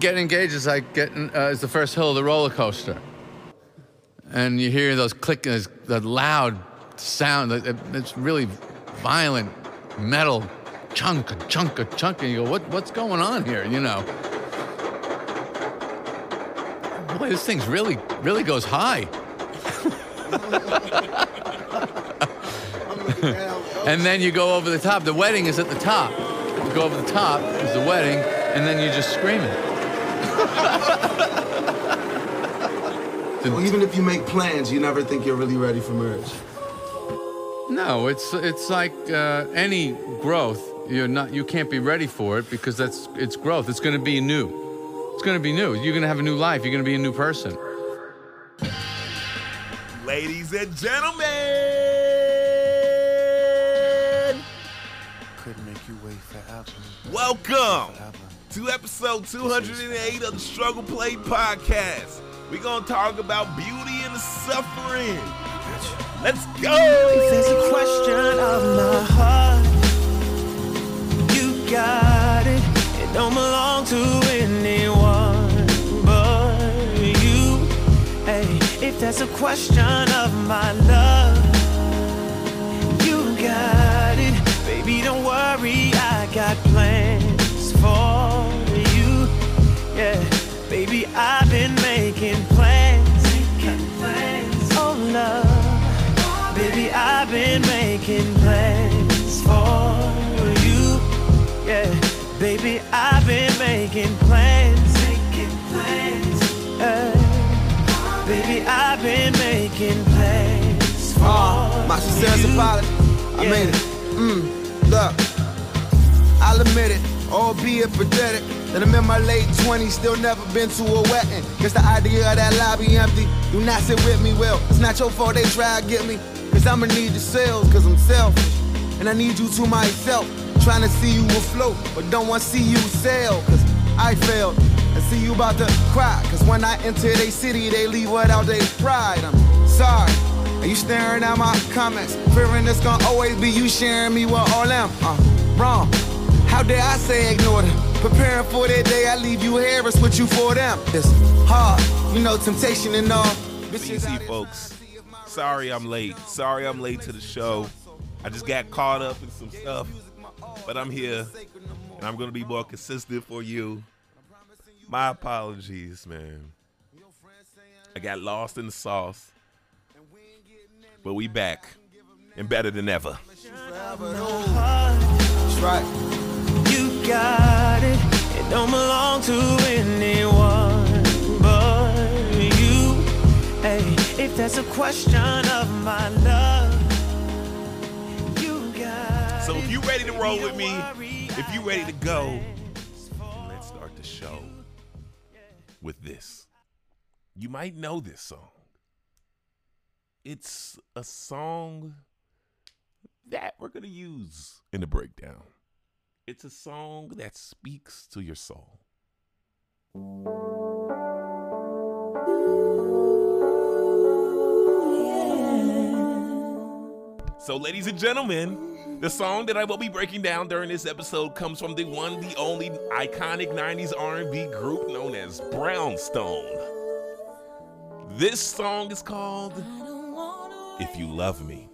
getting engaged is like getting uh, is the first hill of the roller coaster, and you hear those click, those, the loud sound. It's really violent metal chunk, chunk, chunk, and you go, what what's going on here? You know. Boy, this thing's really really goes high. and then you go over the top. The wedding is at the top. You go over the top is the wedding, and then you're just screaming. Well, even if you make plans, you never think you're really ready for marriage. No, it's it's like uh, any growth. You're not. You can't be ready for it because that's it's growth. It's going to be new. It's going to be new. You're going to have a new life. You're going to be a new person. Ladies and gentlemen, Couldn't make you wait forever. welcome Forever. to episode 208 of the Struggle Play Podcast. We're going to talk about beauty and suffering. Let's go. If it's a question of my heart, you got it. It don't belong to anyone but you. Hey, if that's a question of my love, you got it. Baby, don't worry, I got plans for you. Yeah, baby, I've making plans. Making plans. Yeah. Baby, I've been making plans for Uh, my you. apology. I Yeah. made it. Mm, look, I'll admit it, albeit pathetic, that I'm in my late 20s, still never been to a wedding. Guess the idea of that lobby empty. Do not sit with me, well, it's not your fault they try to get me. Cause I'ma need the sales, cause I'm selfish. And I need you to myself. Trying to see you afloat, but don't want to see you sail. I failed. I see you about to cry. Cause when I enter they city, they leave without their pride. I'm sorry. Are you staring at my comments? Fearing it's gonna always be you sharing me with all them. Uh, wrong. How dare I say ignore them? Preparing for that day, I leave you here, it's what you for them. It's hard, you know, temptation and all. Bitches Easy, out here folks. trying to see my- Sorry I'm late. Sorry I'm late to the show. I just got caught up in some stuff, but I'm here and I'm to be more consistent for you. My apologies, man. I got lost in the sauce, but we back and better than ever. That's right. You got it. It don't belong to anyone but you. Hey, if that's a question of my love, you got So if it. you ready to roll with me, if you I ready to go, let's start the show with this. You might know this song. It's a song that we're going to use in the breakdown. It's a song that speaks to your soul. So, ladies and gentlemen, the song that I will be breaking down during this episode comes from the one, the only iconic '90s R&B group known as Brownstone. This song is called "If You Love Me."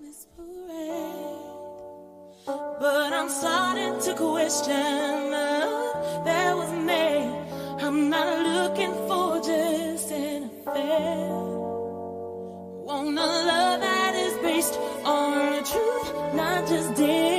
But I'm starting to question uh, that was. I'm not looking for just an affair. Want a love that is based just dare.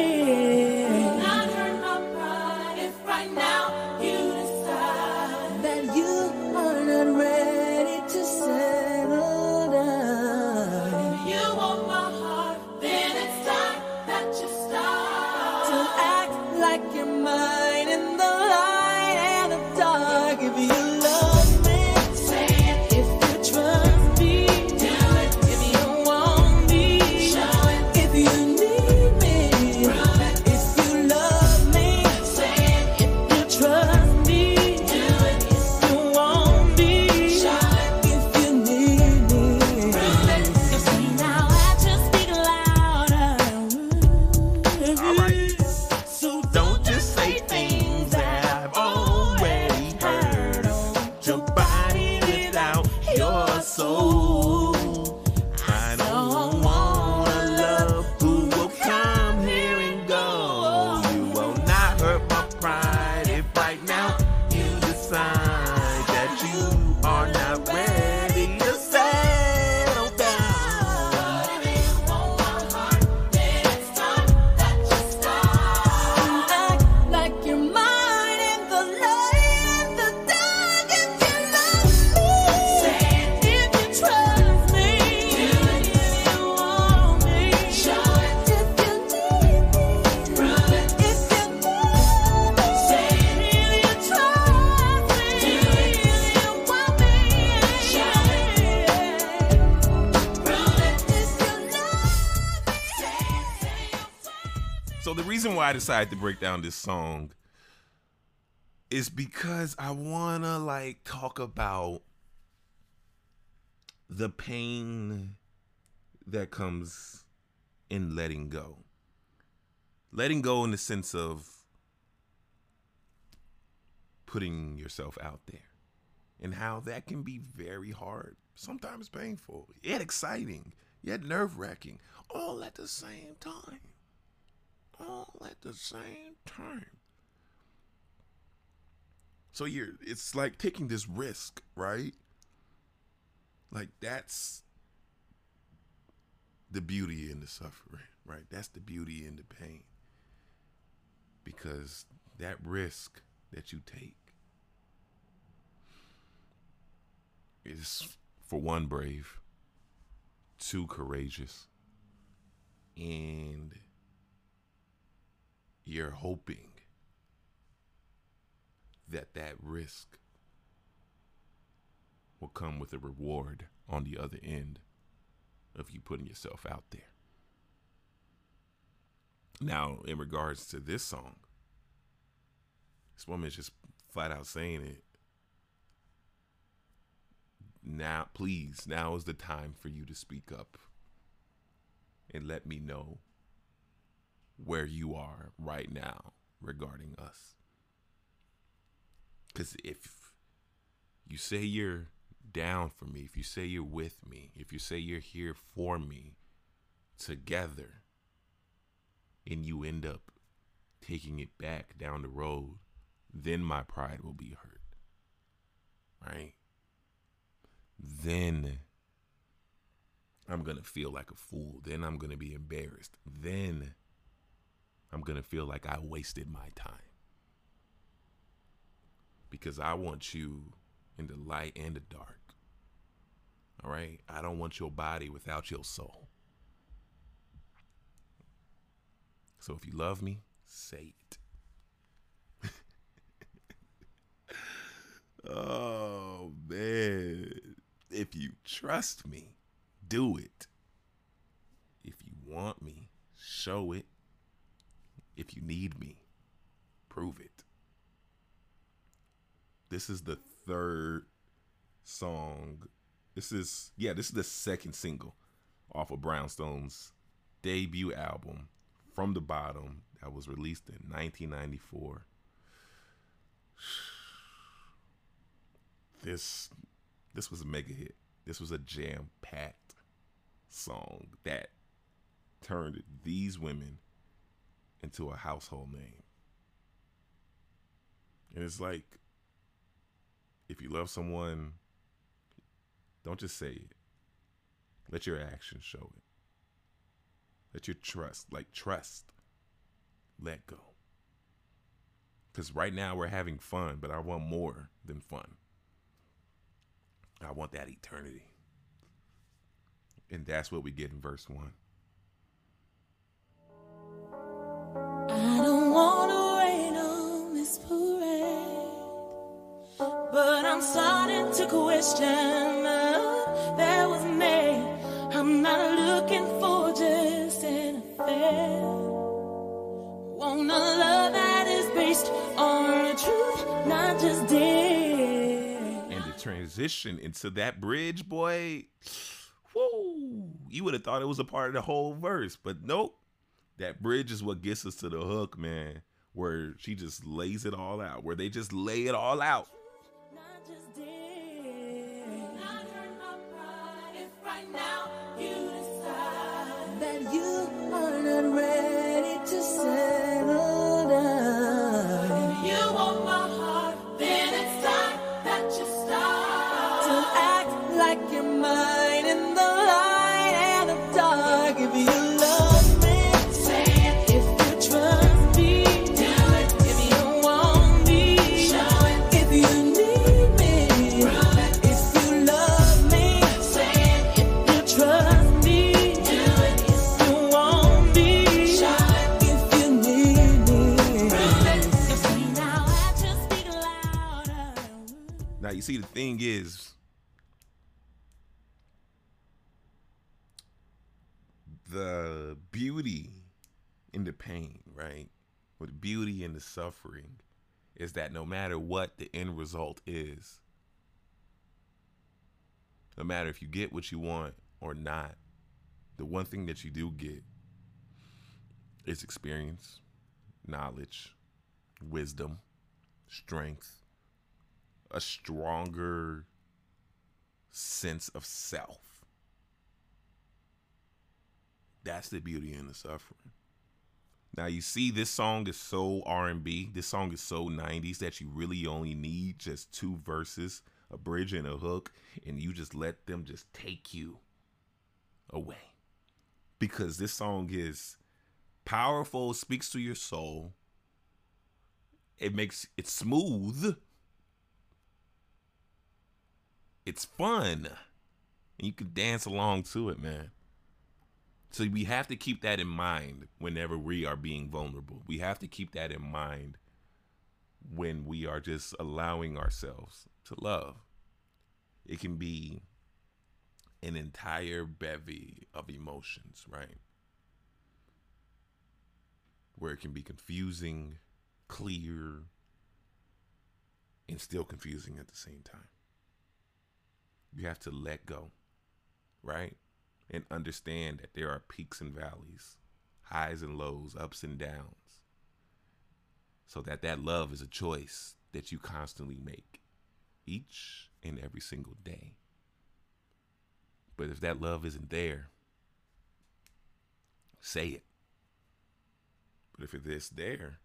Why I decided to break down this song is because I wanna like talk about the pain that comes in letting go. Letting go in the sense of putting yourself out there and how that can be very hard, sometimes painful, yet exciting, yet nerve wracking, all at the same time all at the same time. So you're it's like taking this risk, right? Like that's the beauty in the suffering, right? That's the beauty in the pain. Because that risk that you take is for one brave, two courageous, and you're hoping that that risk will come with a reward on the other end of you putting yourself out there. Now, in regards to this song, this woman is just flat out saying it. Now, please, now is the time for you to speak up and let me know where you are right now regarding us. Because if you say you're down for me, if you say you're with me, if you say you're here for me together, and you end up taking it back down the road, then my pride will be hurt. Right? Then I'm going to feel like a fool. Then I'm going to be embarrassed. Then I'm going to feel like I wasted my time. Because I want you in the light and the dark. All right? I don't want your body without your soul. So if you love me, say it. oh, man. If you trust me, do it. If you want me, show it. If you need me, prove it. This is the third song. This is, yeah, this is the second single off of Brownstone's debut album, From the Bottom, that was released in 1994. This this was a mega hit. This was a jam-packed song that turned these women into a household name. And it's like, if you love someone, don't just say it. Let your actions show it. Let your trust, like trust, let go. Because right now we're having fun, but I want more than fun. I want that eternity. And that's what we get in verse 1. Parade, but I'm starting to question that was me. I'm not looking for just an affair. Want a love that is based on truth, not just dead. and the transition into that bridge, boy, Whoa, you would have thought it was a part of the whole verse, but nope. That bridge is what gets us to the hook, man, where she just lays it all out, where they just lay it all out. Right now, you decide that you are not ready to say. See the thing is the beauty in the pain, right? With beauty in the suffering is that no matter what the end result is, no matter if you get what you want or not, the one thing that you do get is experience, knowledge, wisdom, strength, a stronger sense of self. That's the beauty in the suffering. Now you see this song is so R&B, this song is so 90s that you really only need just two verses, a bridge and a hook and you just let them just take you away. Because this song is powerful, speaks to your soul. It makes it smooth it's fun. And you can dance along to it, man. So we have to keep that in mind whenever we are being vulnerable. We have to keep that in mind when we are just allowing ourselves to love. It can be an entire bevy of emotions, right? Where it can be confusing, clear, and still confusing at the same time you have to let go, right? And understand that there are peaks and valleys, highs and lows, ups and downs. So that that love is a choice that you constantly make each and every single day. But if that love isn't there, say it. But if it is there,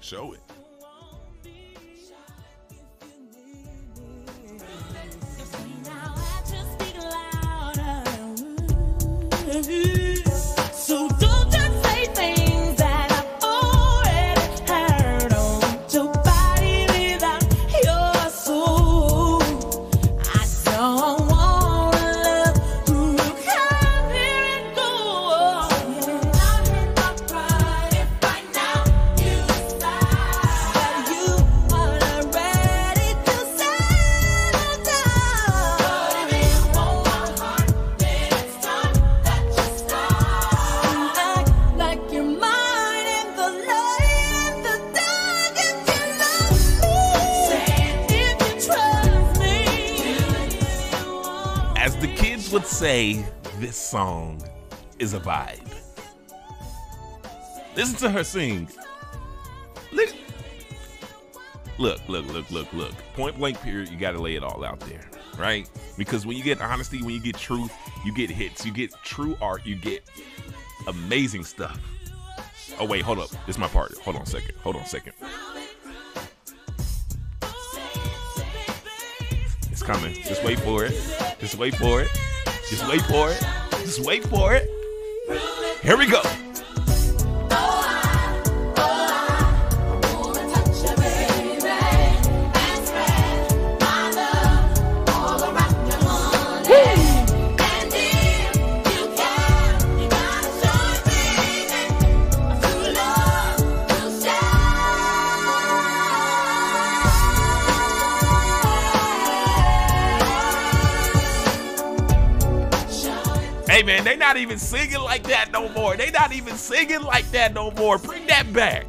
show it. Say, this song is a vibe. Listen to her sing. Look, look, look, look, look, look. Point blank period, you got to lay it all out there, right? Because when you get honesty, when you get truth, you get hits, you get true art, you get amazing stuff. Oh, wait, hold up. This is my part. Hold on a second. Hold on a second. It's coming. Just wait for it. Just wait for it. Just wait for it. Just wait for it. Here we go. Not even singing like that no more. They not even singing like that no more. Bring that back.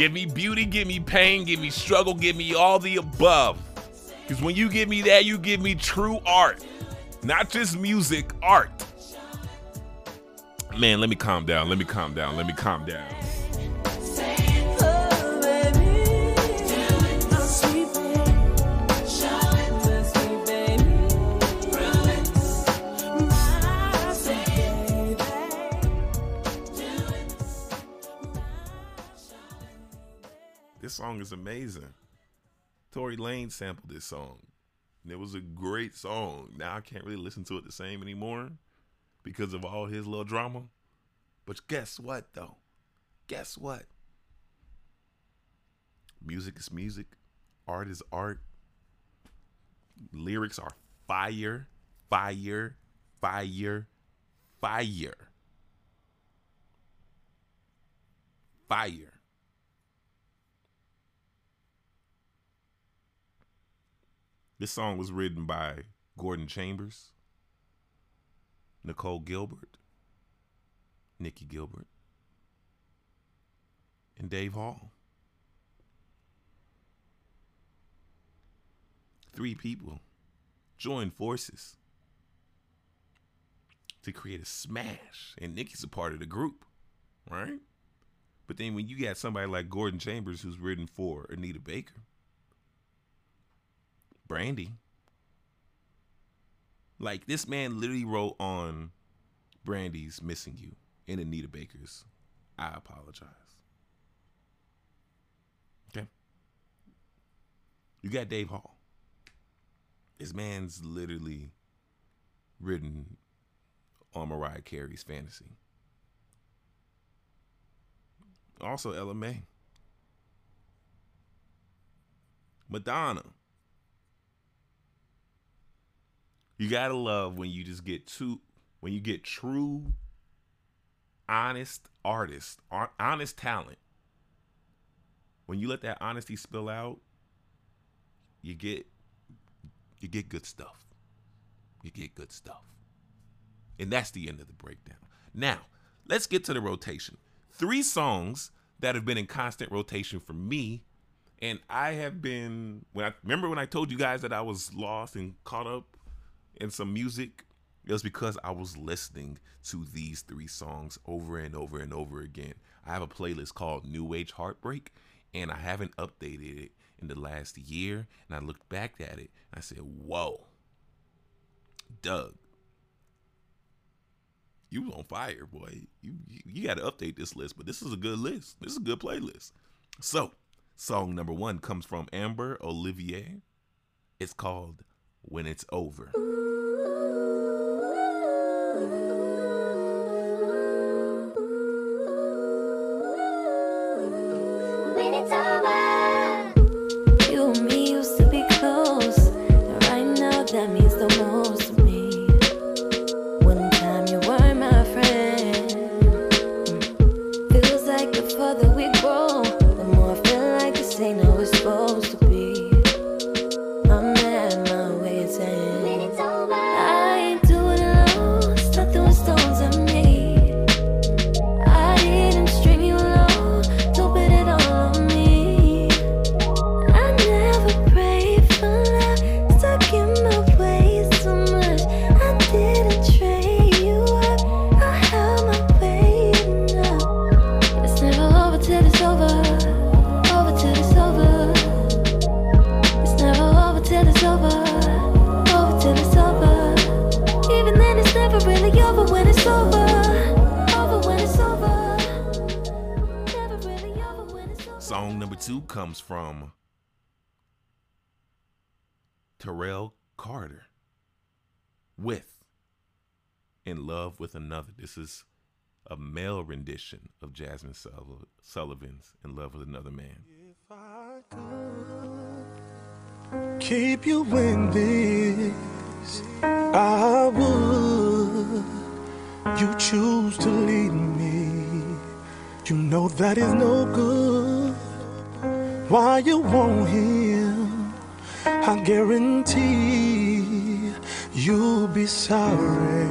Give me beauty, give me pain, give me struggle, give me all the above. Because when you give me that, you give me true art. not just music, art. Man, let me calm down. Let me calm down. Let me calm down. Song is amazing. Tory Lanez sampled this song. And it was a great song. Now I can't really listen to it the same anymore because of all his little drama. But guess what though? Guess what? Music is music. Art is art. Lyrics are fire, fire, fire, fire. Fire. This song was written by Gordon Chambers, Nicole Gilbert, Nicci Gilbert, and Dave Hall. Three people joined forces to create a smash, and Nicci's a part of the group, right? But then when you got somebody like Gordon Chambers who's written for Anita Baker, Brandy. Like this man literally wrote on Brandy's Missing You and Anita Baker's I Apologize. Okay. You got Dave Hall. This man's literally written on Mariah Carey's fantasy. Also Ella Mai. Madonna. You gotta love when you just get too when you get true, honest artists, honest talent. When you let that honesty spill out, you get you get good stuff. You get good stuff. And that's the end of the breakdown. Now, let's get to the rotation. Three songs that have been in constant rotation for me. And I have been when I remember when I told you guys that I was lost and caught up in some music, it was because I was listening to these three songs over and over and over again. I have a playlist called New Age Heartbreak, and I haven't updated it in the last year. And I looked back at it and I said, Whoa, Doug, you was on fire, boy. You you, you got to update this list, but this is a good list. This is a good playlist. So, song number one comes from Amber Olivier. It's called When It's Over. When two comes from Terrell Carter with In Love with Another. This is a male rendition of Jazmine Sulliv- Sullivan's In Love with Another Man. keep you in this. I would. You choose to leave me. You know that is no good. Why you want him? I guarantee you'll be sorry.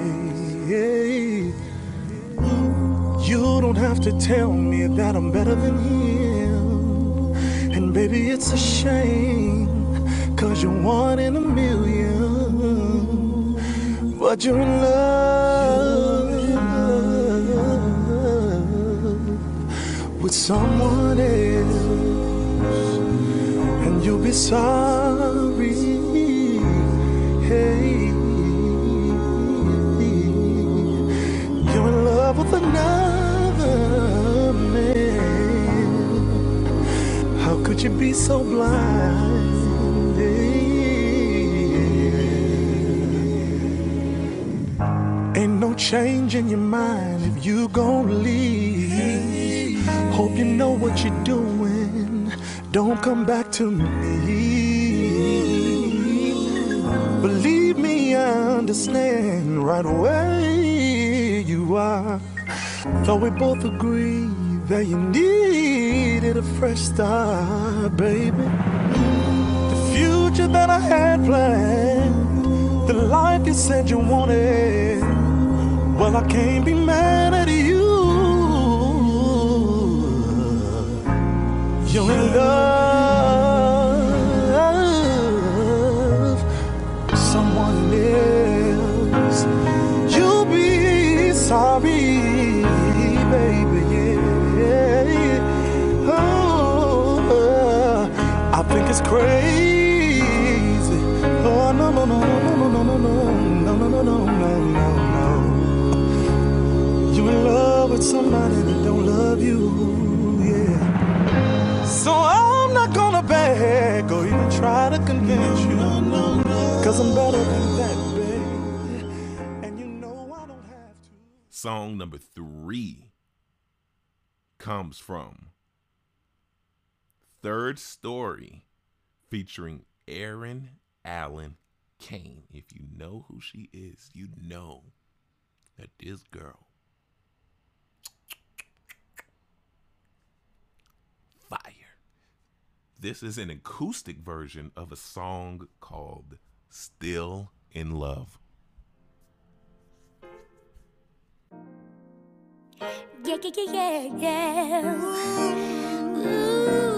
You don't have to tell me that I'm better than him. And baby, it's a shame, cause you're one in a million. but you're in love with someone else, be sorry. Hey, you're in love with another man. How could you be so blind? Ain't no change in your mind if you gon' leave. Hope you know what you're doing. Don't come back to me. Believe me, I understand right away you are. Though we both agree that you needed a fresh start, baby. The future that I had planned, the life you said you wanted. Well, I can't be mad at you. You're in love with someone else. You'll be sorry, baby. Yeah. Oh, I think it's crazy. Oh no no no no no no no no no no no no no no no. You in love with somebody that don't love you. Beg or even try to convince you. Cause I'm better than that, baby. And you know I don't have to. Song number three comes from Third Story featuring Erin Allen Kane. If you know who she is, you know that this girl fire. This is an acoustic version of a song called Still in Love. Yeah, yeah, yeah, yeah, yeah. Ooh,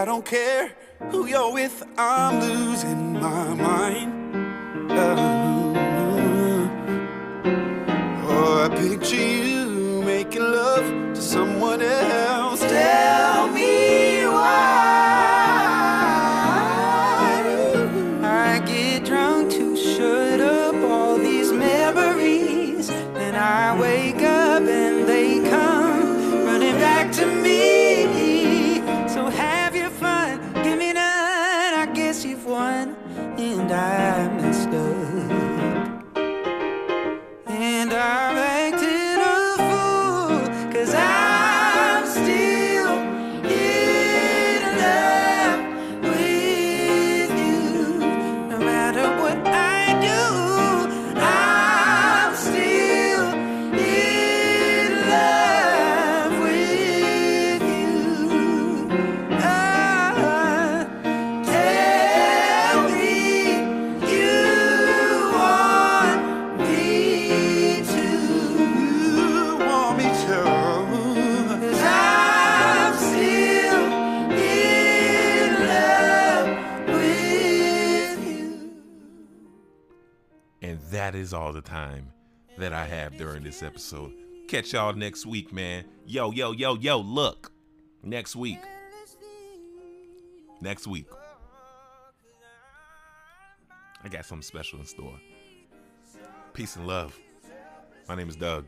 I don't care who you're with, I'm losing my mind. Is all the time that I have during this episode. Catch y'all next week, man. Yo, yo, yo, yo, look. Next week. Next week. I got something special in store. Peace and love. My name is Doug.